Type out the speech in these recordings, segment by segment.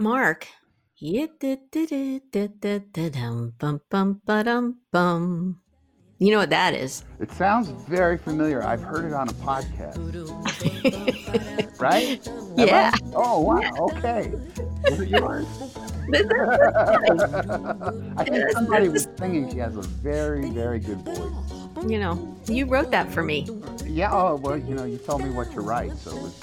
Mark. You know what that is? It sounds very familiar. I've heard it on a podcast. right? Yeah. I? Oh, wow. Okay. Is it yours? I think somebody was singing. She has a very, very good voice. You know, you wrote that for me. Yeah. Oh, well, you know, you told me what to write, so it was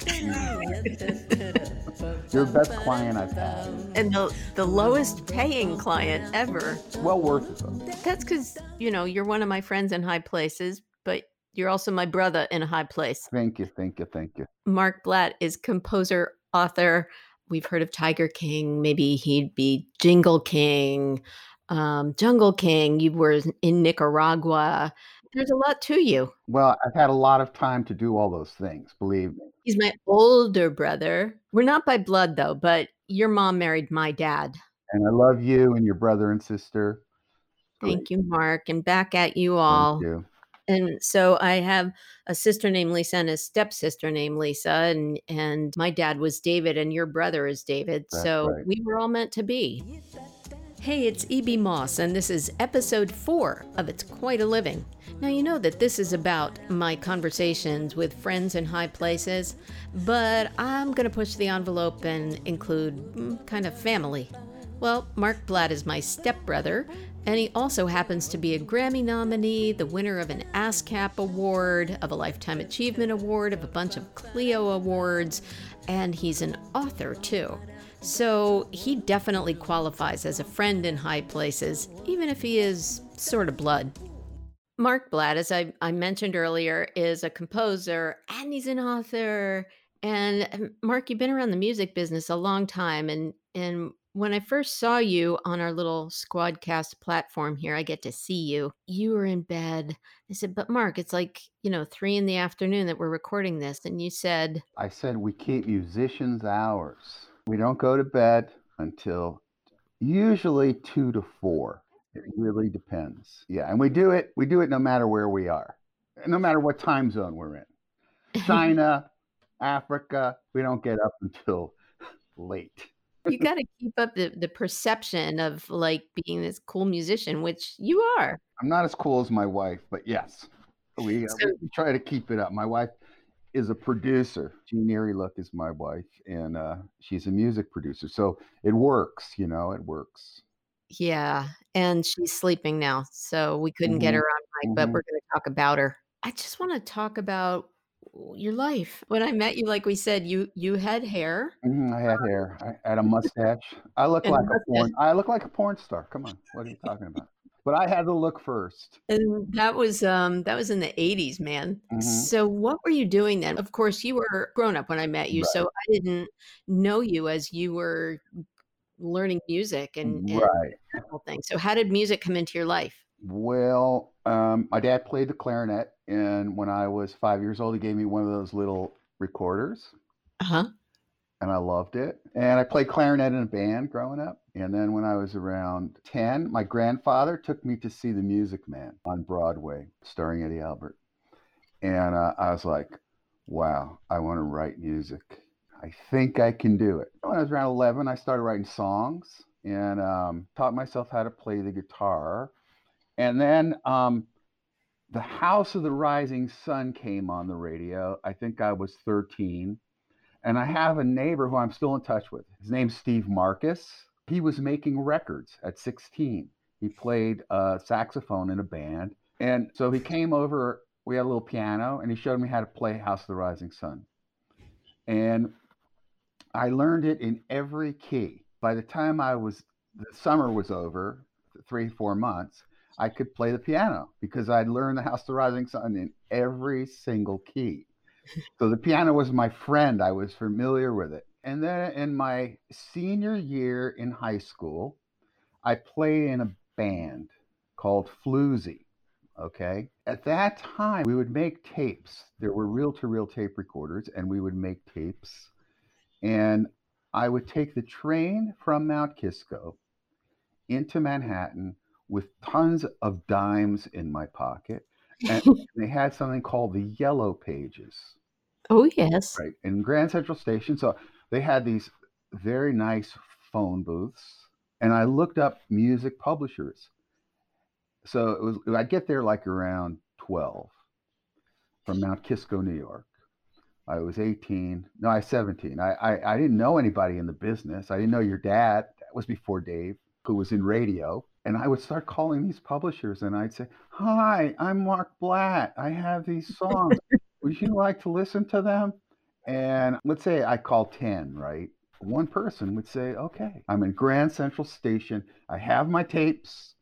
the best client I've had. And the, the lowest paying client ever. Well worth it, though. That's because, you know, you're one of my friends in high places, but you're also my brother in a high place. Thank you, thank you, thank you. Mark Blatt is composer, author. We've heard of Tiger King. Maybe he'd be Jingle King, um, Jungle King. You were in Nicaragua. There's a lot to you. Well, I've had a lot of time to do all those things, believe me. He's my older brother. We're not by blood, though, but your mom married my dad. And I love you and your brother and sister. Thank you, Mark. And back at you all. Thank you. And so I have a sister named Lisa and a stepsister named Lisa, and and my dad was David, and your brother is David. That's so right. we were all meant to be. Hey, it's E.B. Moss, and this is episode four of It's Quite a Living. Now, you know that this is about my conversations with friends in high places, but I'm going to push the envelope and include mm, kind of family. Well, Mark Blatt is my stepbrother, and he also happens to be a Grammy nominee, the winner of an ASCAP award, of a Lifetime Achievement Award, of a bunch of Clio awards, and he's an author too. So he definitely qualifies as a friend in high places, even if he is sort of blood. Mark Blatt, as I, I mentioned earlier, is a composer and he's an author. And um, Mark, you've been around the music business a long time. And, and when I first saw you on our little Squadcast platform here, I get to see you. You were in bed. I said, But Mark, it's like, you know, three in the afternoon that we're recording this. And you said, I said we keep musicians hours. We don't go to bed until usually two to four. It really depends. Yeah, and we do it. We do it no matter where we are, no matter what time zone we're in. China, Africa. We don't get up until late. you got to keep up the, the perception of like being this cool musician, which you are. I'm not as cool as my wife, but yes, we, uh, So- we try to keep it up. My wife is a producer. Jean Look is my wife, and uh, she's a music producer. So it works, you know, it works. Yeah. And she's sleeping now. So we couldn't get Mhm, her on mic, but mhm. we're going to talk about her. I just want to talk about your life. When I met you, like we said, you you had hair. Mhm, I had hair. I had a mustache. I look like a porn. mustache. I look like a porn star. Come on, what are you talking about? But I had to look first. And that was um that was in the 80s, man. Mhm. So what were you doing then? Of course, you were grown up when I met you, Right. so I didn't know you as you were learning music and, and Right. that whole thing. So how did music come into your life? Well, um, my dad played the clarinet, and when I was five years old, he gave me one of those little recorders. Uh-huh. And I loved it. And I played clarinet in a band growing up. And then when I was around 10, my grandfather took me to see The Music Man on Broadway, starring Eddie Albert. And uh, I was like, wow, I want to write music. I think I can do it. When I was around 11, I started writing songs and um, taught myself how to play the guitar. And then um, The House of the Rising Sun came on the radio. I think I was 13. And I have a neighbor who I'm still in touch with. His name's Steve Marcus. He was making records at 16. He played uh, saxophone in a band. And so he came over, we had a little piano, and he showed me how to play House of the Rising Sun. And I learned it in every key. By the time I was, the summer was over, three, four months, I could play the piano because I'd learned the House of the Rising Sun in every single key. So the piano was my friend. I was familiar with it. And then in my senior year in high school, I played in a band called Floozy. Okay. At that time, we would make tapes. There were reel to reel tape recorders, and we would make tapes. And I would take the train from Mount Kisco into Manhattan with tons of dimes in my pocket. And they had something called the Yellow Pages Oh, yes. right in Grand Central Station. So they had these very nice phone booths and I looked up music publishers. So it was I'd get there like around 12 from Mount Kisco, New York. I was 18. No, I was 17. I, I, I didn't know anybody in the business. I didn't know your dad. That was before Dave, who was in radio. And I would start calling these publishers and I'd say, Hi, I'm Mark Blatt. I have these songs. Would you like to listen to them? And let's say I call 10, right? One person would say, Okay, I'm in Grand Central Station. I have my tapes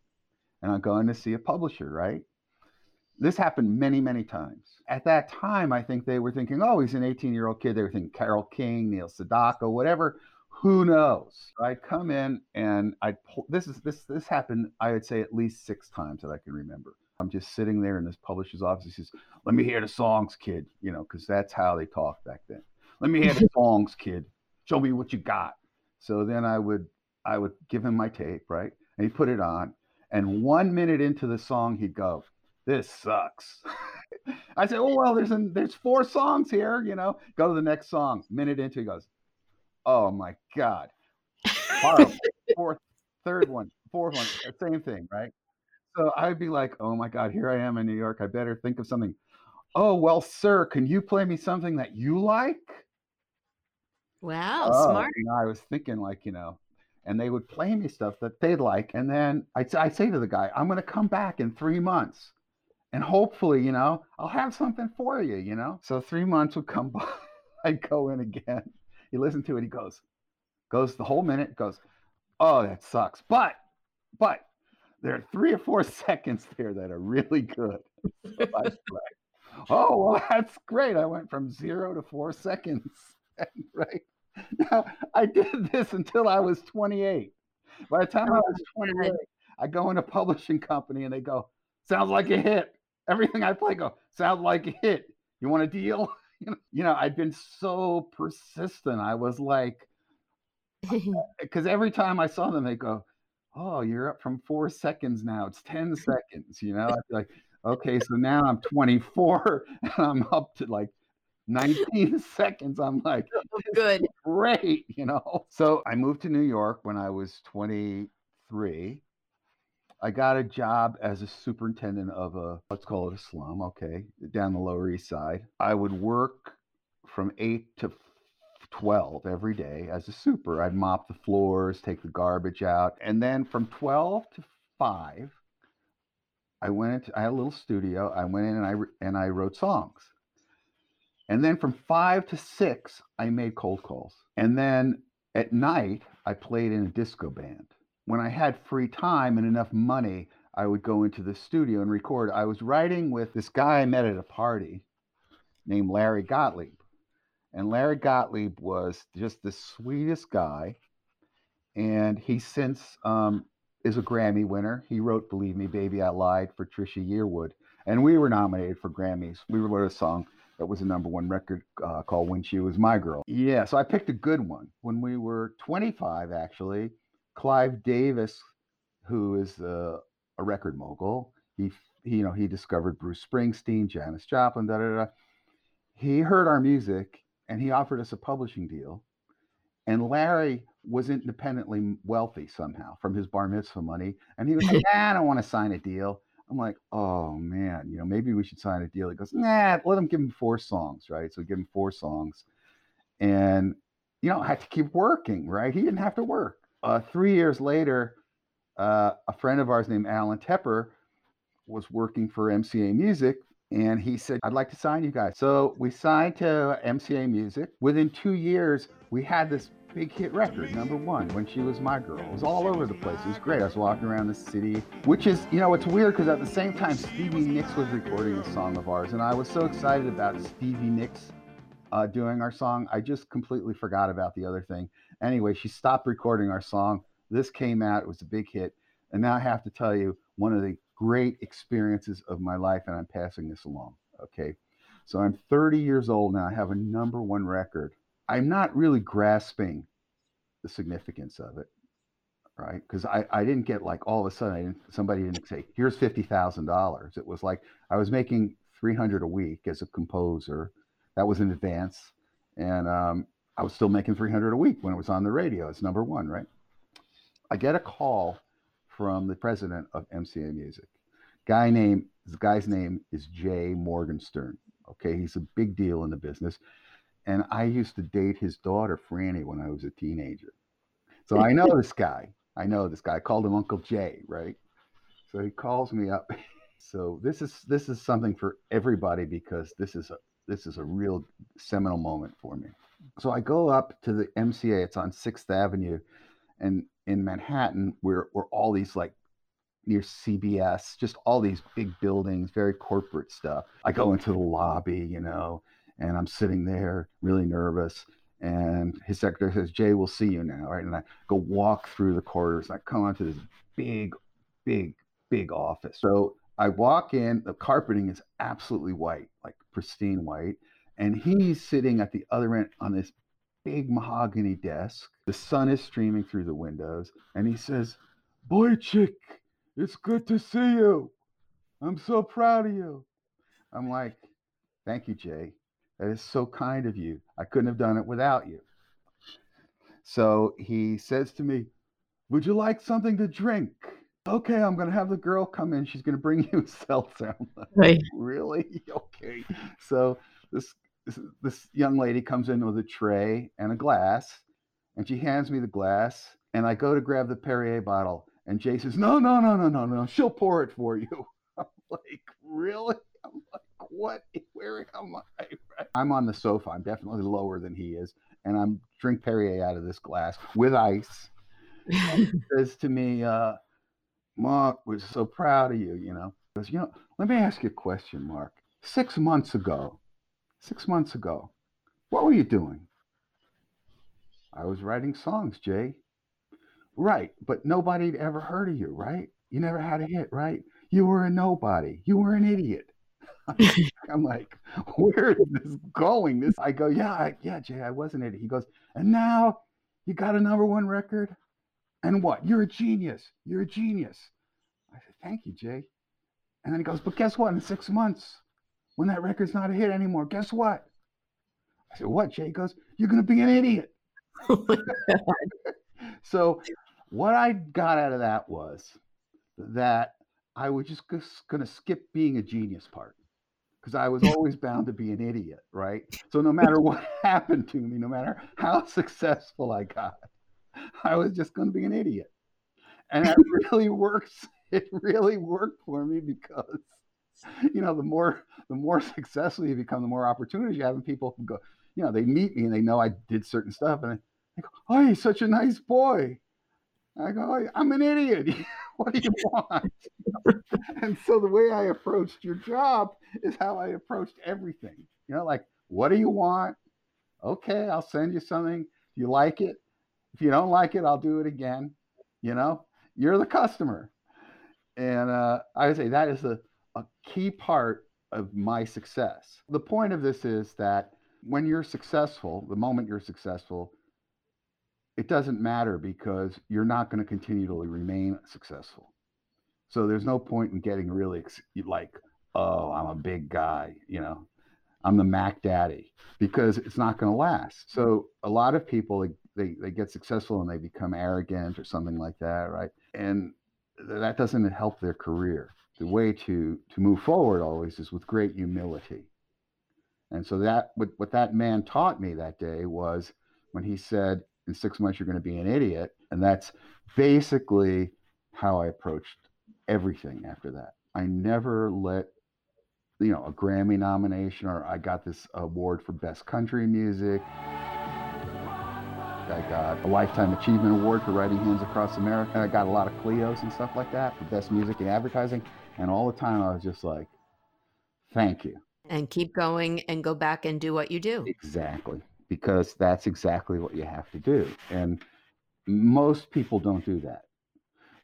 and I'm going to see a publisher, right? This happened many, many times. At that time, I think they were thinking, oh, he's an 18 year old kid. They were thinking Carole King, Neil Sedaka, whatever. Who knows? I'd come in and I'd pull, this is this this happened. I would say at least six times that I can remember. I'm just sitting there in this publisher's office. He says, "Let me hear the songs, kid." You know, because that's how they talked back then. Let me hear the songs, kid. Show me what you got. So then I would I would give him my tape, right? And he put it on. And one minute into the song, he'd go, this sucks. I said, oh well, there's an, there's four songs here. You know, go to the next song. Minute into, he goes, oh my god, horrible. Fourth, third one, fourth one, uh, same thing, right? So I'd be like, oh my god, here I am in New York. I better think of something. Oh well, sir, can you play me something that you like? Wow, oh, smart. You know, I was thinking like, you know, and they would play me stuff that they'd like. And then I'd, I'd say to the guy, I'm going to come back in three months and hopefully, you know, I'll have something for you, you know. So three months would come by. I'd go in again. He listens to it. He goes, goes the whole minute. Goes, oh, that sucks. But, but there are three or four seconds there that are really good. So like, oh, well, that's great. I went from zero to four seconds. right now, I did this until I was 28. By the time I oh, was 28, I go in a publishing company and they go, sounds like a hit everything I play go sounds like a hit. You want a deal? You know, I'd been so persistent. I was like, because every time I saw them, they go, "Oh, you're up from four seconds now. It's ten seconds." You know, I'd be like, "Okay, so now I'm 24 and I'm up to like 19 seconds. I'm like, oh, oh good, great, you know. So I moved to New York when I was 23, I got a job as a superintendent of a, let's call it a slum, okay, down the Lower East Side. I would work from 8 to 12 every day as a super. I'd mop the floors, take the garbage out. And then from 12 to 5, I went into, I had a little studio. I went in and I, and I wrote songs. And then from 5 to 6, I made cold calls. And then at night, I played in a disco band when I had free time and enough money, I would go into the studio and record. I was writing with this guy I met at a party named Larry Gottlieb. And Larry Gottlieb was just the sweetest guy. And he since um, is a Grammy winner. He wrote Believe Me, Baby, I Lied for Trisha Yearwood. And we were nominated for Grammys. We wrote a song that was a number one record uh, called When She Was My Girl. Yeah, so I picked a good one. When we were 25, actually, Clive Davis, who is a, a record mogul, he, he, you know, he discovered Bruce Springsteen, Janis Joplin, da da da. He heard our music and he offered us a publishing deal. And Larry was independently wealthy somehow from his bar mitzvah money. And he was like, nah, I don't want to sign a deal. I'm like, oh man, you know, maybe we should sign a deal. He goes, nah, let him give him four songs, right? So give him four songs. And, you know, I had to keep working, right? He didn't have to work uh, three years later, uh, a friend of ours named Alan Tepper was working for MCA Music, and he said, "I'd like to sign you guys." So we signed to MCA Music. Within two years, we had this big hit record, number one, when she was my girl. It was all over the place. It was great. I was walking around the city, which is, you know, it's weird because at the same time, Stevie Nicks was recording a song of ours, and I was so excited about Stevie Nicks uh, doing our song. I just completely forgot about the other thing. Anyway, she stopped recording our song. This came out, it was a big hit. And now I have to tell you one of the great experiences of my life, and I'm passing this along. Okay. So I'm 30 years old now. I have a number one record. I'm not really grasping the significance of it, right? Because I, I didn't get like all of a sudden didn't, somebody didn't say here's fifty thousand dollars. It was like I was making 300 a week as a composer. That was in advance, and um, I was still making 300 a week when it was on the radio. It's number one, right? I get a call from the president of MCA Music. Guy name this guy's name is Jay Morgenstern. Okay, he's a big deal in the business. And I used to date his daughter Franny when I was a teenager. So I know this guy. I know this guy. I called him Uncle Jay, right? So he calls me up. So this is this is something for everybody because this is a this is a real seminal moment for me. So I go up to the MCA. It's on Sixth Avenue, and in Manhattan, where where all these like near CBS, just all these big buildings, very corporate stuff. I go into the lobby, you know, and I'm sitting there really nervous. And his secretary says, Jay, we'll see you now. Right. And I go walk through the corridors I come onto this big, big, big office. So I walk in, the carpeting is absolutely white, like pristine white. And he's sitting at the other end on this big mahogany desk. The sun is streaming through the windows. And he says, Boychik, it's good to see you. I'm so proud of you. I'm like, Thank you, Jay. That is so kind of you. I couldn't have done it without you. So he says to me, Would you like something to drink? Okay, I'm going to have the girl come in. She's going to bring you a cell Like, right. Really? Okay. So this, this this young lady comes in with a tray and a glass, and she hands me the glass, and I go to grab the Perrier bottle, and Jay says, "No, no, no, no, no, no. She'll pour it for you." I'm like, "Really?" I'm like, "What? Where am I?" I'm on the sofa. I'm definitely lower than he is, and I'm drink Perrier out of this glass with ice. he says to me, uh, "Mark, we're so proud of you." You know, goes, "You know, let me ask you a question, Mark. Six months ago, six months ago, what were you doing?" I was writing songs, Jay. Right, but nobody had ever heard of you, right? You never had a hit, right? You were a nobody. You were an idiot. I'm like, where is this going? This I go, yeah, I, yeah, Jay, I was an idiot. He goes, and now you got a number one record, and what? You're a genius. You're a genius. I said, thank you, Jay. And then he goes, but guess what? In six months, when that record's not a hit anymore, guess what? I said, what? Jay he goes, you're gonna be an idiot. So what I got out of that was that I was just going to skip being a genius part because I was always bound to be an idiot, right? So no matter what happened to me, no matter how successful I got, I was just going to be an idiot. And that really works. It really worked for me because you know the more the more successful you become, the more opportunities you have, and people go, you know, they meet me and they know I did certain stuff, and they go, "Oh, he's such a nice boy." I go, oh, I'm an idiot. what do you want? and so the way I approached your job is how I approached everything. You know, like, what do you want? Okay, I'll send you something. Do you like it? If you don't like it, I'll do it again. You know, you're the customer. And uh, I would say that is a, a key part of my success. The point of this is that when you're successful, the moment you're successful, it doesn't matter because you're not going to continually remain successful. So there's no point in getting really like, oh, I'm a big guy, you know, I'm the Mac Daddy, because it's not going to last. So a lot of people they, they, get successful and they become arrogant or something like that, right? And that doesn't help their career. The way to to move forward always is with great humility. And so that what, what that man taught me that day was when he said, in six months you're going to be an idiot and that's basically how i approached everything after that i never let you know a grammy nomination or i got this award for best country music I got uh, a Lifetime Achievement Award for Writing Hands Across America. I got a lot of Clios and stuff like that for Best Music and Advertising. And all the time I was just like, thank you. And keep going and go back and do what you do. Exactly because that's exactly what you have to do. And most people don't do that.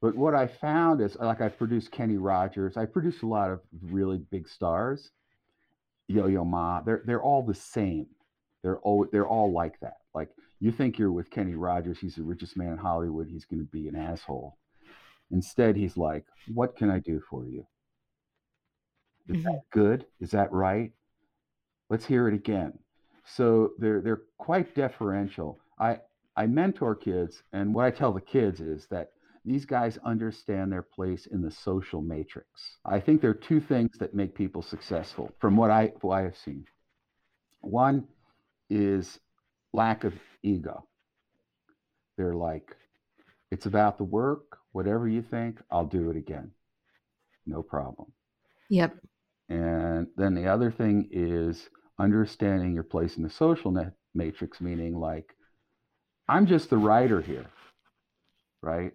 But what I found is like I produced Kenny Rogers, I produced a lot of really big stars. Yo Yo Ma, they're they're all the same. They're all they're all like that. Like you think you're with Kenny Rogers, he's the richest man in Hollywood, he's gonna be an asshole. Instead, he's like, What can I do for you? Is mm-hmm. that good? Is that right? Let's hear it again. So they're they're quite deferential. I I mentor kids, and what I tell the kids is that these guys understand their place in the social matrix. I think there are two things that make people successful from what I, what I have seen. One is lack of ego. They're like, it's about the work, whatever you think, I'll do it again. No problem. Yep. And then the other thing is understanding your place in the social net matrix, meaning like, I'm just the writer here, right?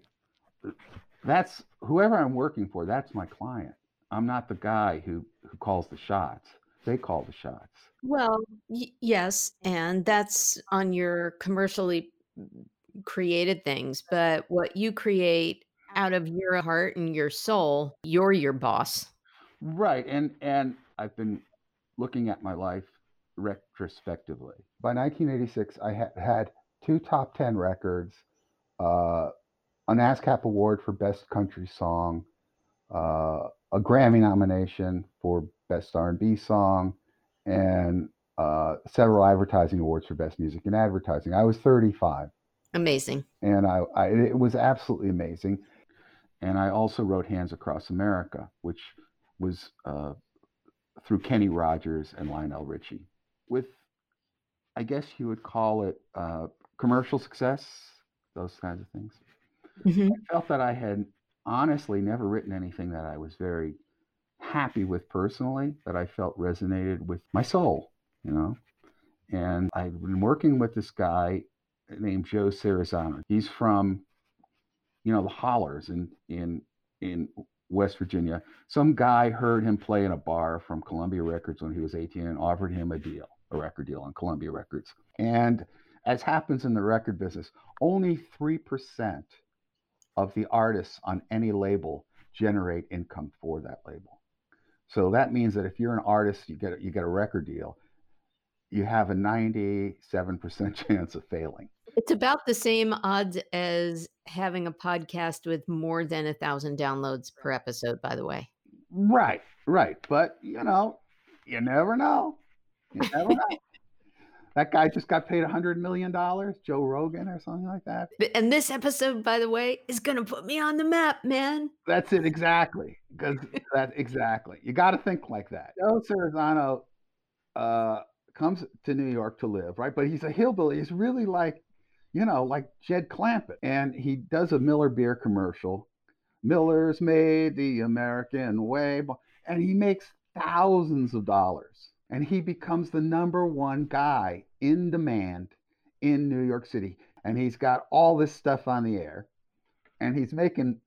That's whoever I'm working for, that's my client. I'm not the guy who, who calls the shots. They call the shots. Well, y- yes, and that's on your commercially created things, but what you create out of your heart and your soul, you're your boss. Right. And and I've been looking at my life retrospectively. By 1986, I had had two top 10 records, uh, an ASCAP award for Best Country Song, uh, a Grammy nomination for Best R&B Song, and uh, several advertising awards for Best Music and Advertising. I was 35. Amazing. And I, I it was absolutely amazing. And I also wrote Hands Across America, which was uh, through Kenny Rogers and Lionel Richie, with, I guess you would call it uh, commercial success, those kinds of things. hmm I felt that I had honestly never written anything that I was very happy with personally, that I felt resonated with my soul, you know. And I've been working with this guy named Joe Cerisano. He's from, you know, the hollers in in in West Virginia. Some guy heard him play in a bar from Columbia Records when he was 18 and offered him a deal, a record deal on Columbia Records. And as happens in the record business, only 3% of the artists on any label generate income for that label. So that means that if you're an artist, you get you get a record deal, you have a 97% chance of failing. It's about the same odds as having a podcast with more than a thousand downloads per episode, by the way. Right, right. But you know, you never know. You never know. that guy just got paid a hundred million dollars, Joe Rogan or something like that. And this episode, by the way, is going to put me on the map, man. That's it exactly. Because that exactly. You got to think like that. Joe Cerisano uh, comes to New York to live, right? But he's a hillbilly. He's really like, you know, like Jed Clampett, and he does a Miller beer commercial. Miller's made the American way, and he makes thousands of dollars, and he becomes the number one guy in demand in New York City, and he's got all this stuff on the air, and he's making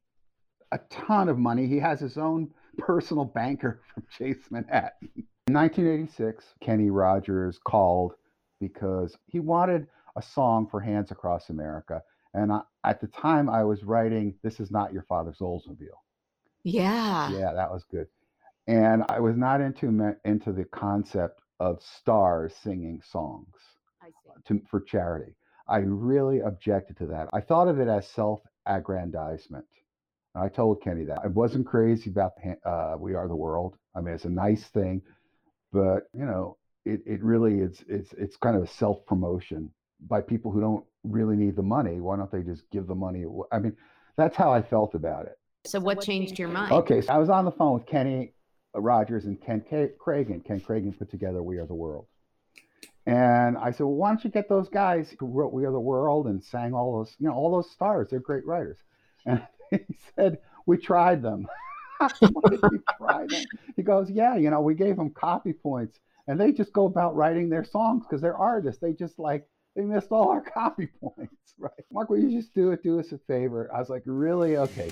a ton of money. He has his own personal banker from Chase Manhattan. In 1986, Kenny Rogers called because he wanted a song for Hands Across America. And I, at the time, I was writing This Is Not Your Father's Oldsmobile. Yeah. Yeah, that was good. And I was not into into the concept of stars singing songs to, for charity. I really objected to that. I thought of it as self-aggrandizement. And I told Kenny that I wasn't crazy about uh, "We Are the World." I mean, it's a nice thing, but you know, it, it really is it's it's kind of a self-promotion by people who don't really need the money. Why don't they just give the money? I mean, that's how I felt about it. So, what changed your mind? Okay, so I was on the phone with Kenny Uh, Rogers and Ken K-. Ken Kragen put together We Are the World. And I said, well, why don't you get those guys who wrote We Are the World and sang all those, you know, all those stars? They're great writers. And he said, we tried them. You try them? He goes, yeah, you know, we gave them copy points and they just go about writing their songs because they're artists. They just like, they missed all our copy points, right? Mark, will you just do it? Do us a favor. I was like, really? Okay.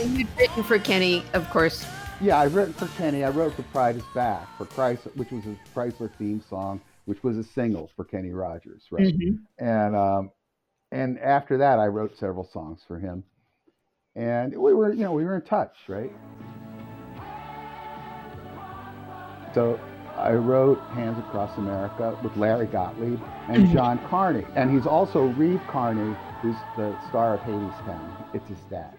And you'd written for Kenny, of course. Yeah, I wrote for Kenny. I wrote for Pride is Back for Chrysler, which was a Chrysler theme song, which was a single for Kenny Rogers, right? Mhm. And um, and after that, I wrote several songs for him, and we were, you know, we were in touch, right? So I wrote Hands Across America with Larry Gottlieb and Mhm. John Carney, and he's also Reeve Carney, who's the star of Hadestown. It's his dad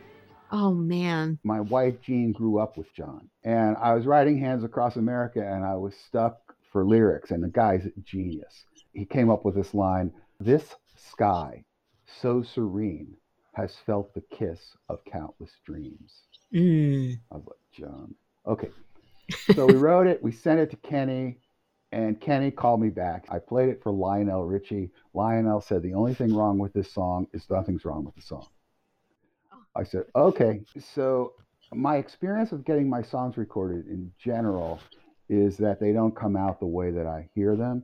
Oh, man. my wife Jean grew up with John, and I was writing Hands Across America, and I was stuck for lyrics, and the guy's a genius. He came up with this line: This sky, so serene, has felt the kiss of countless dreams. Mm. I was like, John. Okay. So we wrote it, we sent it to Kenny, and Kenny called me back. I played it for Lionel Richie. Lionel said, The only thing wrong with this song is nothing's wrong with the song. I said, Okay. So my experience of getting my songs recorded in general is that they don't come out the way that I hear them.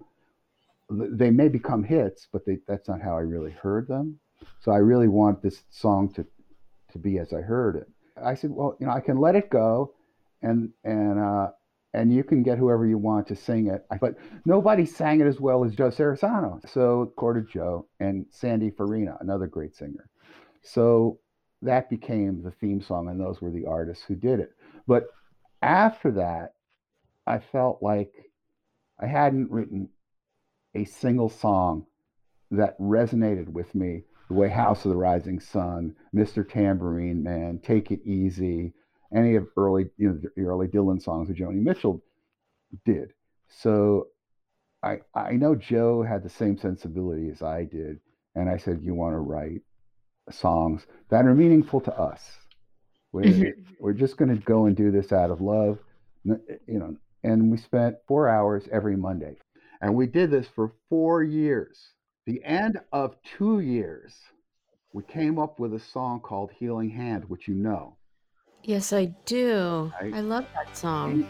They may become hits, but they, that's not how I really heard them. So I really want this song to to be as I heard it. I said, well, you know, I can let it go, and and uh, and you can get whoever you want to sing it. But nobody sang it as well as Joe Cerisano. So recorded Joe and Sandy Farina, another great singer. So that became the theme song, and those were the artists who did it. But after that, I felt like I hadn't written a single song that resonated with me the way House of the Rising Sun, Mr. Tambourine Man, Take It Easy, any of early, you know, the early Dylan songs that Joni Mitchell did. So I I know Joe had the same sensibility as I did, and I said, "You want to write songs that are meaningful to us? We're, Mhm. we're just going to go and do this out of love, you know." And we spent four hours every Monday, and we did this for four years. The end of two years, we came up with a song called "Healing Hand," which you know. Yes, I do. Right. I love that song.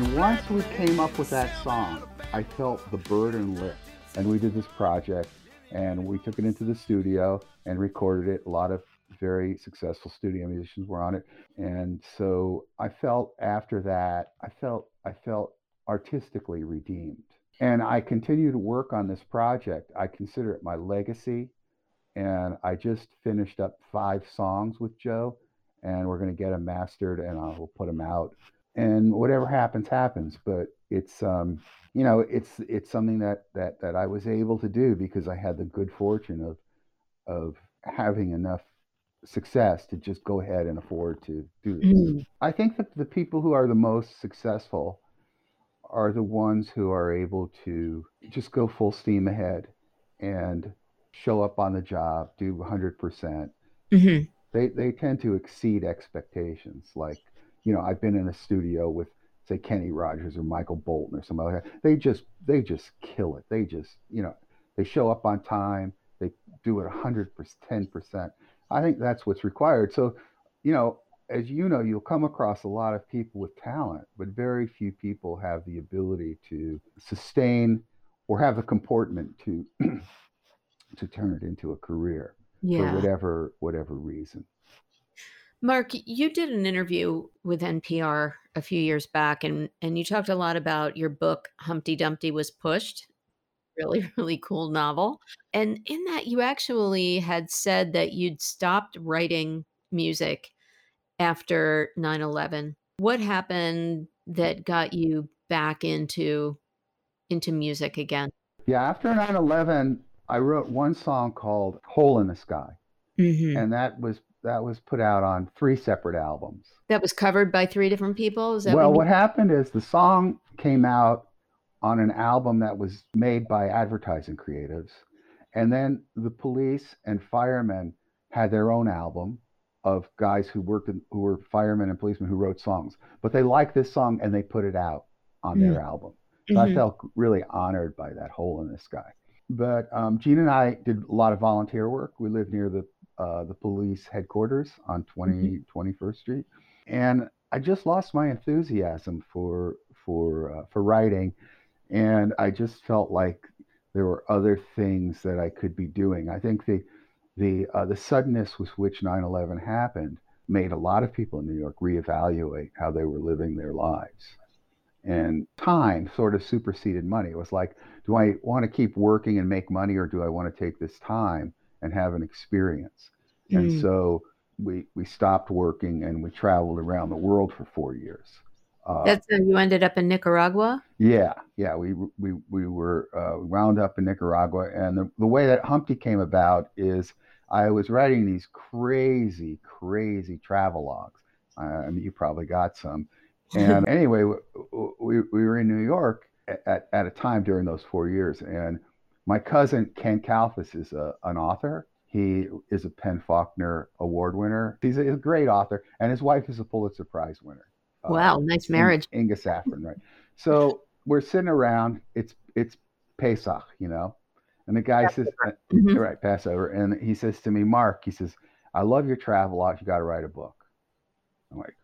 And once we came up with that song, I felt the burden lift. And we did this project and we took it into the studio and recorded it. A lot of very successful studio musicians were on it. And so I felt after that, I felt I felt artistically redeemed. And I continue to work on this project. I consider it my legacy. And I just finished up five songs with Joe, and we're going to get them mastered, and I will put them out and whatever happens happens but it's um you know it's it's something that that that i was able to do because i had the good fortune of of having enough success to just go ahead and afford to do this Mm. i think that the people who are the most successful are the ones who are able to just go full steam ahead and show up on the job do 100% Mhm. they they tend to exceed expectations. Like, you know, I've been in a studio with say Kenny Rogers or Michael Bolton or somebody like that. They just they just kill it. They just, you know, they show up on time, they do it hundred ten percent. I think that's what's required. So, you know, as you know, you'll come across a lot of people with talent, but very few people have the ability to sustain or have the comportment to to turn it into a career for whatever whatever reason. Mark, you did an interview with NPR a few years back and and you talked a lot about your book Humpty Dumpty was pushed. Really, really cool novel. And in that you actually had said that you'd stopped writing music after 9/11. What happened that got you back into into music again? Yeah, after 9/11, I wrote one song called "Hole in the Sky," Mhm. and that was that was put out on three separate albums. That was covered by 3 different people? Is that Well, what what happened is the song came out on an album that was made by advertising creatives, and then the police and firemen had their own album of guys who worked in, who were firemen and policemen who wrote songs. But they liked this song and they put it out on their album. So I Mhm. felt really honored by that hole in the sky. But um, Gene and I did a lot of volunteer work. We lived near the uh, the police headquarters on 20, 21st Street, and I just lost my enthusiasm for for uh, for writing, and I just felt like there were other things that I could be doing. I think the the uh, the suddenness with which 9/11 happened made a lot of people in New York reevaluate how they were living their lives and time sort of superseded money. It was like, do I want to keep working and make money, or do I want to take this time and have an experience? And Mm. so we we stopped working and we traveled around the world for four years. Uh, That's how you ended up in Nicaragua? yeah, yeah, we we we were uh, wound up in Nicaragua, and the, the way that Humpty came about is I was writing these crazy, crazy travel logs. Uh, I mean, you probably got some, And anyway, w- w- we, we were in New York at- at, at a time during those four years. And my cousin, Ken Kalfus, is a, an author. He is a PEN/Faulkner Award winner. He's a, a great author. And his wife is a Pulitzer Prize winner. Uh, Wow, nice In- marriage. Inga Saffron, right? So we're sitting around. It's it's Pesach, you know, and the guy says, Mhm. right, Passover, and he says to me, Mark, he says, I love your travel logs. You got to write a book. I'm like,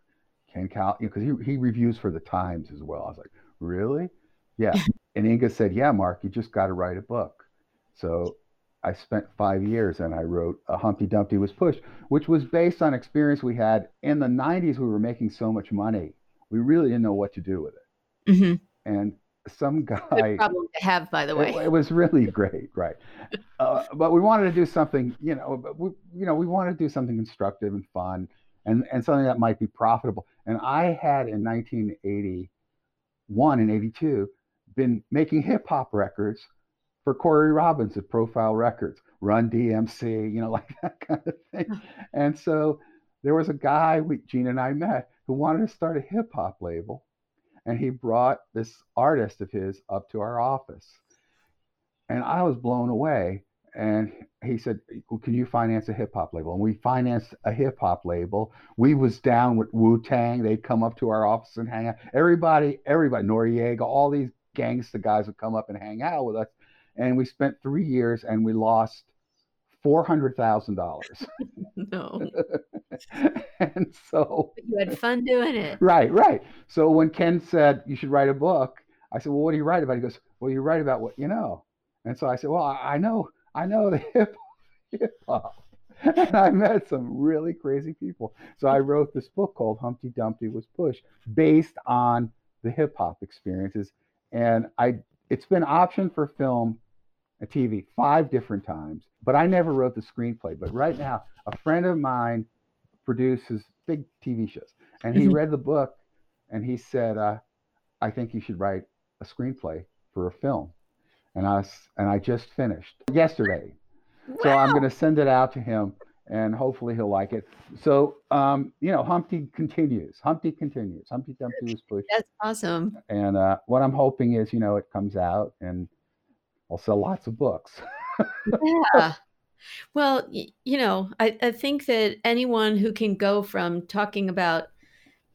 Ken Cal, because he he reviews for the Times as well. I was like, really? Yeah. And Inga said, yeah, Mark, you just got to write a book. So I spent five years and I wrote a Humpty Dumpty was pushed, which was based on experience we had in the 90s. We were making so much money, we really didn't know what to do with it. Mhm. And some Good guy, problem to have, by the it, way. it was really great, right? Uh, but we wanted to do something, you know, but we, you know, we wanted to do something constructive and fun, and and something that might be profitable. And I had in 1981 and 82 been making hip hop records for Cory Robbins at Profile Records, Run DMC, you know, like that kind of thing. And so there was a guy we Gene and I met who wanted to start a hip hop label, and he brought this artist of his up to our office, and I was blown away. And he said, well, "Can you finance a hip hop label?" And we financed a hip hop label. We was down with Wu Tang. They'd come up to our office and hang out. Everybody, everybody, Noreaga, all these gangsta guys would come up and hang out with us. And we spent three years, and we lost four hundred thousand dollars. No. and so you had fun doing it. Right, right. So when Ken said you should write a book, I said, "Well, what do you write about?" He goes, "Well, you write about what you know." And so I said, "Well, I know, I know the hip hip hop." And I met some really crazy people. So I wrote this book called Humpty Dumpty Was Pushed, based on the hip hop experiences. And I, it's been optioned for film and TV five different times, but I never wrote the screenplay. But right now, a friend of mine produces big TV shows, and he Mhm. read the book, and he said, uh, "I think you should write a screenplay for a film." And I and I just finished yesterday, so I'm going to send it out to him, and hopefully he'll like it. So, um, you know, Humpty continues. Humpty continues. Humpty Dumpty was pushed, That's awesome. and uh, what I'm hoping is, you know, it comes out, and I'll sell lots of books. Yeah. Well, y- you know, I, I think that anyone who can go from talking about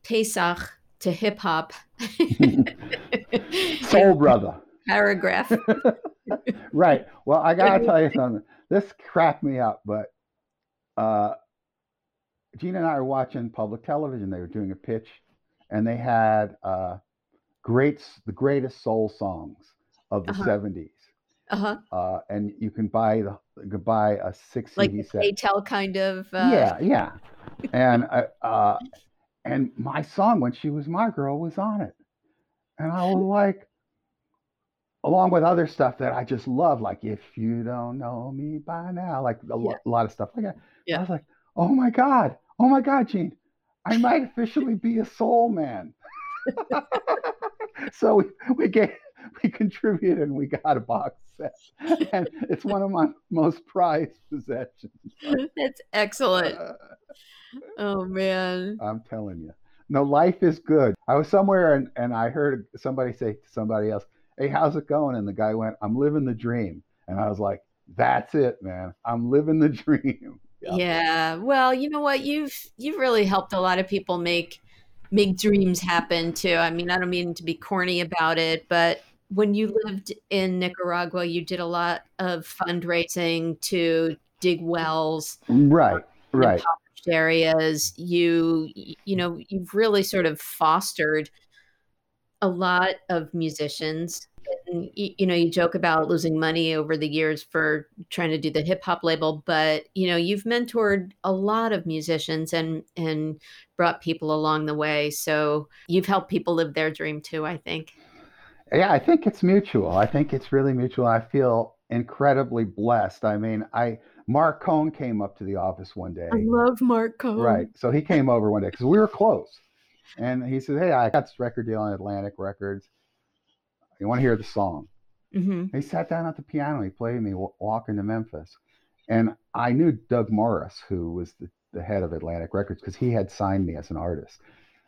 Pesach to hip hop, Soul Brother. paragraph. right. Well, I gotta tell you something. This cracked me up, but uh, Gina and I were watching public television. They were doing a pitch, and they had uh, great, the greatest soul songs of the Uh-huh. 70s. Uh-huh. Uh, and you can buy the you can buy a six Like CD set. K-Tel kind of. Uh, yeah, yeah. And uh, uh, and my song when she was my girl was on it, and I was like, along with other stuff that I just love, like if you don't know me by now, like a, Yeah. a lot of stuff like that. Yeah. I was like, oh my god, oh my god, Gene, I might officially be a soul man. so we we get we contributed and we got a box set, and it's one of my most prized possessions. That's excellent. Uh, Oh man. I'm telling you. No, life is good. I was somewhere and, and I heard somebody say to somebody else, Hey, how's it going? And the guy went, I'm living the dream. And I was like, That's it, man. I'm living the dream. Yeah. Yeah. Well, you know what? You've you've really helped a lot of people make make dreams happen too. I mean, I don't mean to be corny about it, but when you lived in Nicaragua, you did a lot of fundraising to dig wells Right, in right. areas. You you know, you've really sort of fostered a lot of musicians. And, y- you know, you joke about losing money over the years for trying to do the hip hop label, but you know, you've mentored a lot of musicians and and brought people along the way. So you've helped people live their dream too. I think. Yeah, I think it's mutual. I think it's really mutual. I feel incredibly blessed. I mean, I Marc Cohn came up to the office one day. I love Marc Cohn. Right. So he came over one day because we were close. And he said, Hey, I got this record deal on Atlantic Records. You want to hear the song? hmm He sat down at the piano. He played me Wa- Walking to Memphis. And I knew Doug Morris, who was the, the head of Atlantic Records, because he had signed me as an artist.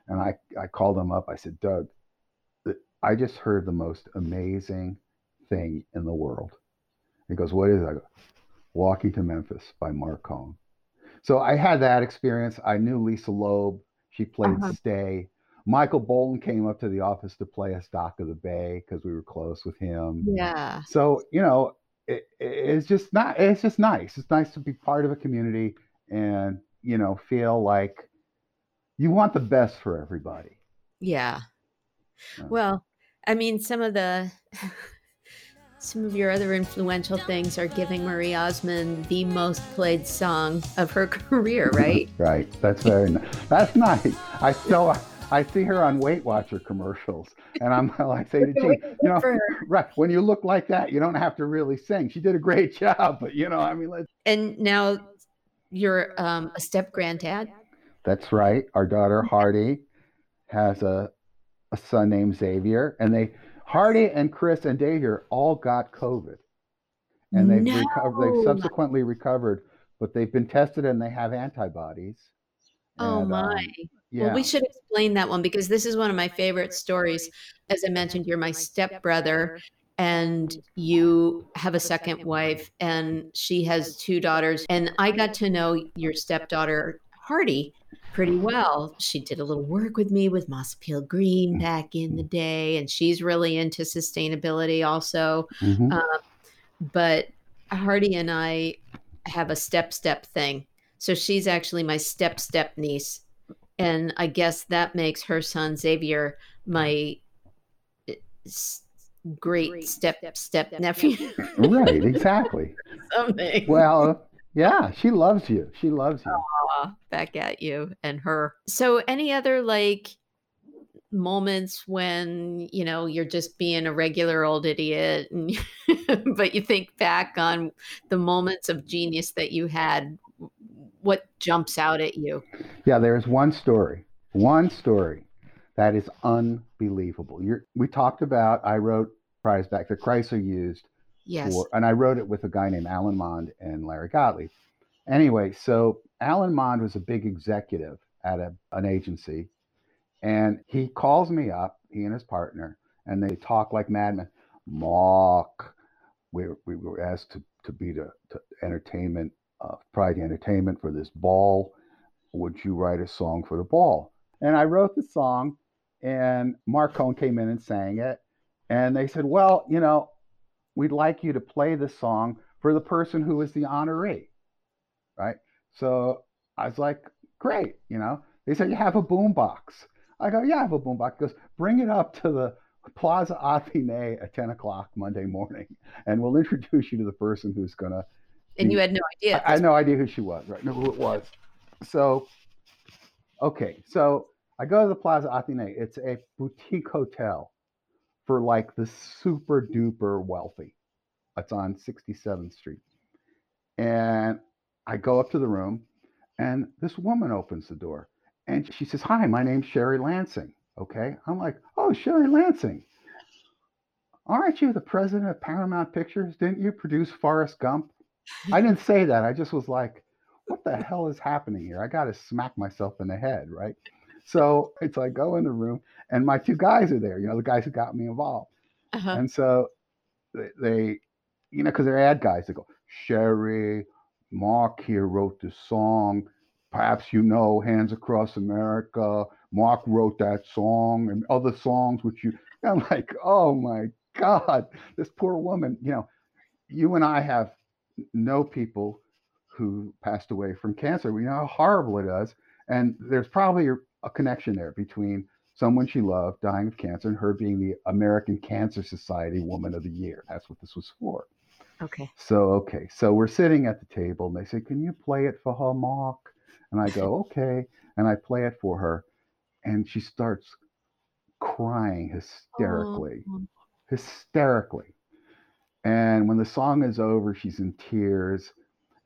And I, I called him up. I said, Doug, I just heard the most amazing thing in the world. He goes, What is it? I go, Walking to Memphis by Marc Cohn. So I had that experience. I knew Lisa Loeb. She played Uh-huh. Stay. Michael Bolton came up to the office to play us Dock of the Bay because we were close with him. Yeah. So, you know, it, it's just not, it's just nice. It's nice to be part of a community and, you know, feel like you want the best for everybody. Yeah. Yeah. Well, I mean, some of the some of your other influential things are giving Marie Osmond the most played song of her career, right? Right. That's very nice. That's nice. I still, I see her on Weight Watcher commercials and I'm like, say to Jean, you know, right. When you look like that, you don't have to really sing. She did a great job, but you know, I mean, let's, And now you're um, a step granddad. that's right. Our daughter Hardy has a, a son named Xavier and they, Hardy and Chris and Xavier all got COVID and they've recovered, they've subsequently recovered, but they've been tested and they have antibodies. Oh And, my. um, yeah. Well, we should explain that one because this is one of my favorite stories. As I mentioned, you're my stepbrother, and you have a second wife, and she has two daughters. And I got to know your stepdaughter, Hardy, pretty well. She did a little work with me with Moss Peel Green back in the day, and she's really into sustainability also. Mhm. Uh, But Hardy and I have a step step thing. So she's actually my step step niece. And I guess that makes her son Xavier my uh, s- great step step nephew. right. Exactly. Something. Well, yeah, she loves you. She loves you. Aw, back at you and her. So, any other like moments when you know you're just being a regular old idiot, and but you think back on the moments of genius that you had? What jumps out at you? Yeah, there's one story, one story that is unbelievable. You're, we talked about, I wrote Prize Back that Chrysler used Yes. for, and I wrote it with a guy named Alan Mond and Larry Gottlieb. Anyway, so Alan Mond was a big executive at a, an agency, and he calls me up, he and his partner, and they talk like madmen. Mark, we, we were asked to, to be the to entertainment, uh, Pride Entertainment for this ball. Would you write a song for the ball? And I wrote the song, and Mark Cohn came in and sang it. And they said, Well, you know, we'd like you to play the song for the person who is the honoree. Right. So I was like, great. You know, they said, you have a boombox. I go, yeah, I have a boombox. He goes, bring it up to the Plaza Athénée at 10 o'clock Monday morning, and we'll introduce you to the person who's going to. And you had no idea. I, I had no idea who she was, right? No, who it was. So, okay. So I go to the Plaza Athénée. It's a boutique hotel for like the super duper wealthy. It's on 67th Street. And I go up to the room, and this woman opens the door and she says, Hi, my name's Sherry Lansing. Okay. I'm like, Oh, Sherry Lansing. Aren't you the president of Paramount Pictures? Didn't you produce Forrest Gump? I didn't say that. I just was like, What the hell is happening here? I got to smack myself in the head. Right. So it's like, go in the room, and my two guys are there, you know, the guys who got me involved. Uh-huh. And so they, they you know, because they're ad guys, they go, Sherry, Mark here wrote this song. Perhaps you know Hands Across America. Mark wrote that song and other songs which you. I'm like, oh my God, this poor woman. You know, you and I have know people who passed away from cancer. We know how horrible it is. And there's probably a, connection there between someone she loved dying of cancer and her being the American Cancer Society Woman of the Year. That's what this was for. Okay. So, okay. So we're sitting at the table and they say, Can you play it for her, Mark? And I go, Okay. And I play it for her. And she starts crying hysterically, Oh. hysterically. And when the song is over, she's in tears.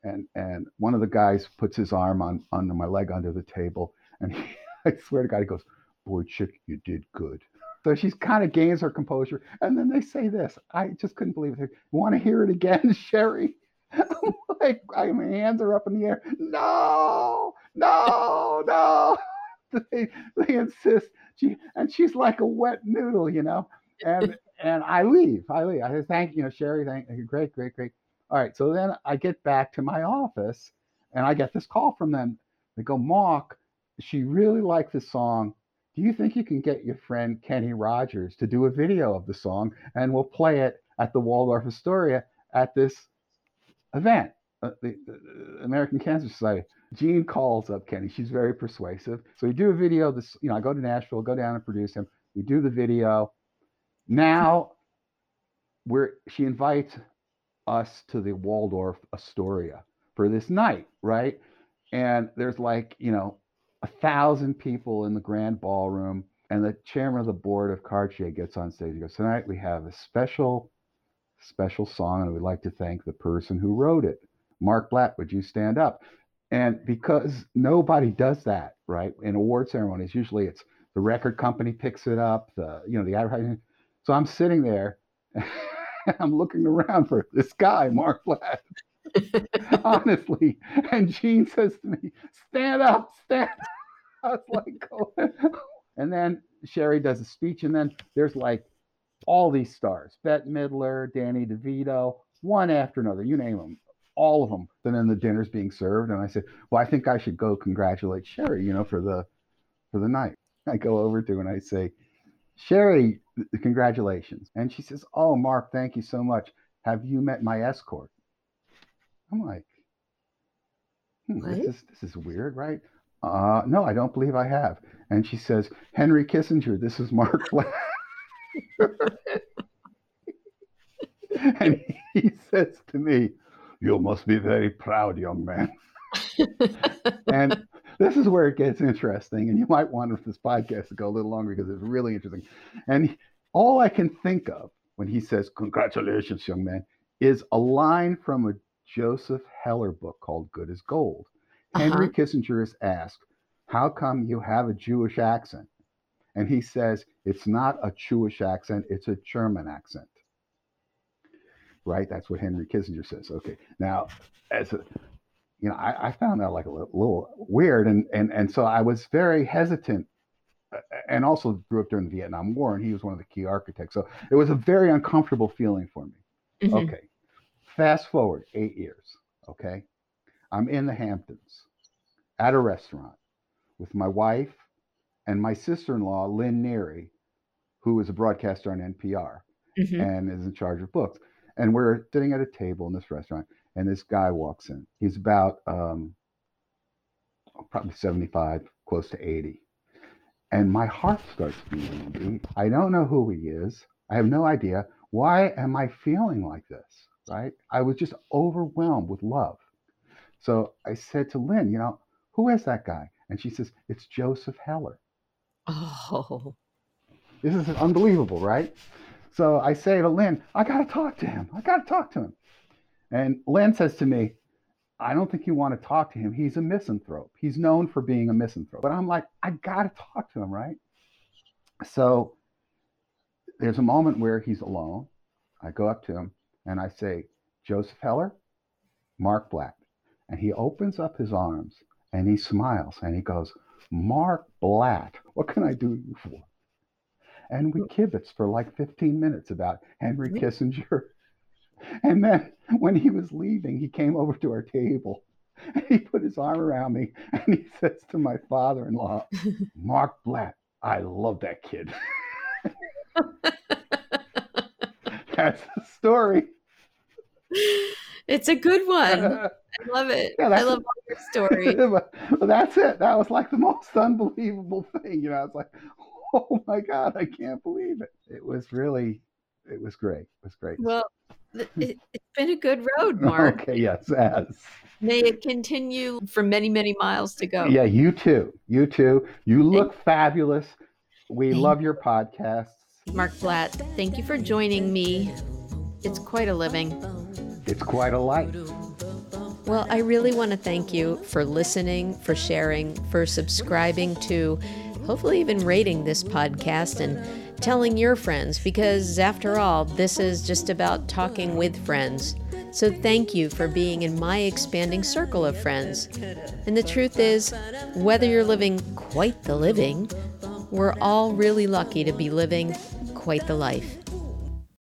And, and one of the guys puts his arm on under my leg under the table. And he, I swear to God, he goes, Boy, chick, you did good. So she's kind of gains her composure. And then they say this. I just couldn't believe it. You want to hear it again, Sherry? Like, I, my hands are up in the air. No, no, no. they, they insist. She and she's like a wet noodle, you know. And and I leave. I leave. I thank you know, Sherry, thank you. Great, great, great. All right. So then I get back to my office and I get this call from them. They go, Mark, she really liked the song. Do you think you can get your friend Kenny Rogers to do a video of the song and we'll play it at the Waldorf Astoria at this event, uh, the, the American Cancer Society? Jean calls up Kenny. She's very persuasive. So we do a video. This, you know, I go to Nashville, go down and produce him. We do the video. Now, we're she invites us to the Waldorf Astoria for this night, right? And there's like, you know, a thousand people in the grand ballroom, and the chairman of the board of Cartier gets on stage. He goes, Tonight we have a special, special song, and we'd like to thank the person who wrote it. Mark Blatt, would you stand up? And because nobody does that, right? In award ceremonies, usually it's the record company picks it up, the you know, the advertising. So I'm sitting there and I'm looking around for this guy, Mark Blatt. Honestly. And Jean says to me, stand up, stand up. I was like, oh. and then Sherry does a speech, and then there's like all these stars Bette Midler, Danny DeVito, one after another, you name them, all of them. And then the dinner's being served, and I said, Well, I think I should go congratulate Sherry, you know, for the for the night. I go over to and I say, Sherry, congratulations. And she says, Oh, Mark, thank you so much. Have you met my escort? I'm like, hmm, this, is, this is weird, right? Uh, no, I don't believe I have. And she says, Henry Kissinger, this is Mark and he says to me, You must be very proud, young man. and this is where it gets interesting. And you might want this podcast to go a little longer because it's really interesting. And all I can think of when he says, Congratulations, young man, is a line from a Joseph Heller book called Good as Gold. Henry Uh-huh. Kissinger is asked, How come you have a Jewish accent? And he says, It's not a Jewish accent, it's a German accent. Right? That's what Henry Kissinger says. Okay. Now, as a you know, I, I found that like a little, little weird, and and and so I was very hesitant, and also grew up during the Vietnam War, and he was one of the key architects. So it was a very uncomfortable feeling for me. Mhm. Okay. Fast forward eight years. Okay. I'm in the Hamptons at a restaurant with my wife and my sister in law, Lynn Neary, who is a broadcaster on NPR Mhm. and is in charge of books. And we're sitting at a table in this restaurant, and this guy walks in. He's about um, probably 75, close to 80. And my heart starts beating. I don't know who he is. I have no idea. Why am I feeling like this? Right? I was just overwhelmed with love. So I said to Lynn, you know, who is that guy? And she says, it's Joseph Heller. Oh. This is unbelievable, right? So I say to Lynn, I got to talk to him. I got to talk to him. And Lynn says to me, I don't think you want to talk to him. He's a misanthrope. He's known for being a misanthrope. But I'm like, I got to talk to him, right? So there's a moment where he's alone. I go up to him and I say, Joseph Heller, Mark Blatt. And he opens up his arms and he smiles and he goes, Mark Blatt, what can I do for you for? And we kibitz for like 15 minutes about Henry Kissinger. And then when he was leaving, he came over to our table and he put his arm around me and he says to my father in law, Mark Blatt, I love that kid. That's the story. It's a good one. I love it. Yeah, I love all your story. But that's it. That was like the most unbelievable thing. You know, I was like, oh my God, I can't believe it. It was really, it was great. It was great. Well, it's been a good road, Mark. Okay, yes, as. May it continue for many, many miles to go. Yeah, you too. You too. You look fabulous. We love your podcasts. Mark Blatt, thank you for joining me. It's quite a living. It's quite a life. Well, I really want to thank you for listening, for sharing, for subscribing to, hopefully, even rating this podcast and telling your friends, because after all, this is just about talking with friends. So thank you for being in my expanding circle of friends. And the truth is, whether you're living quite the living, we're all really lucky to be living quite the life.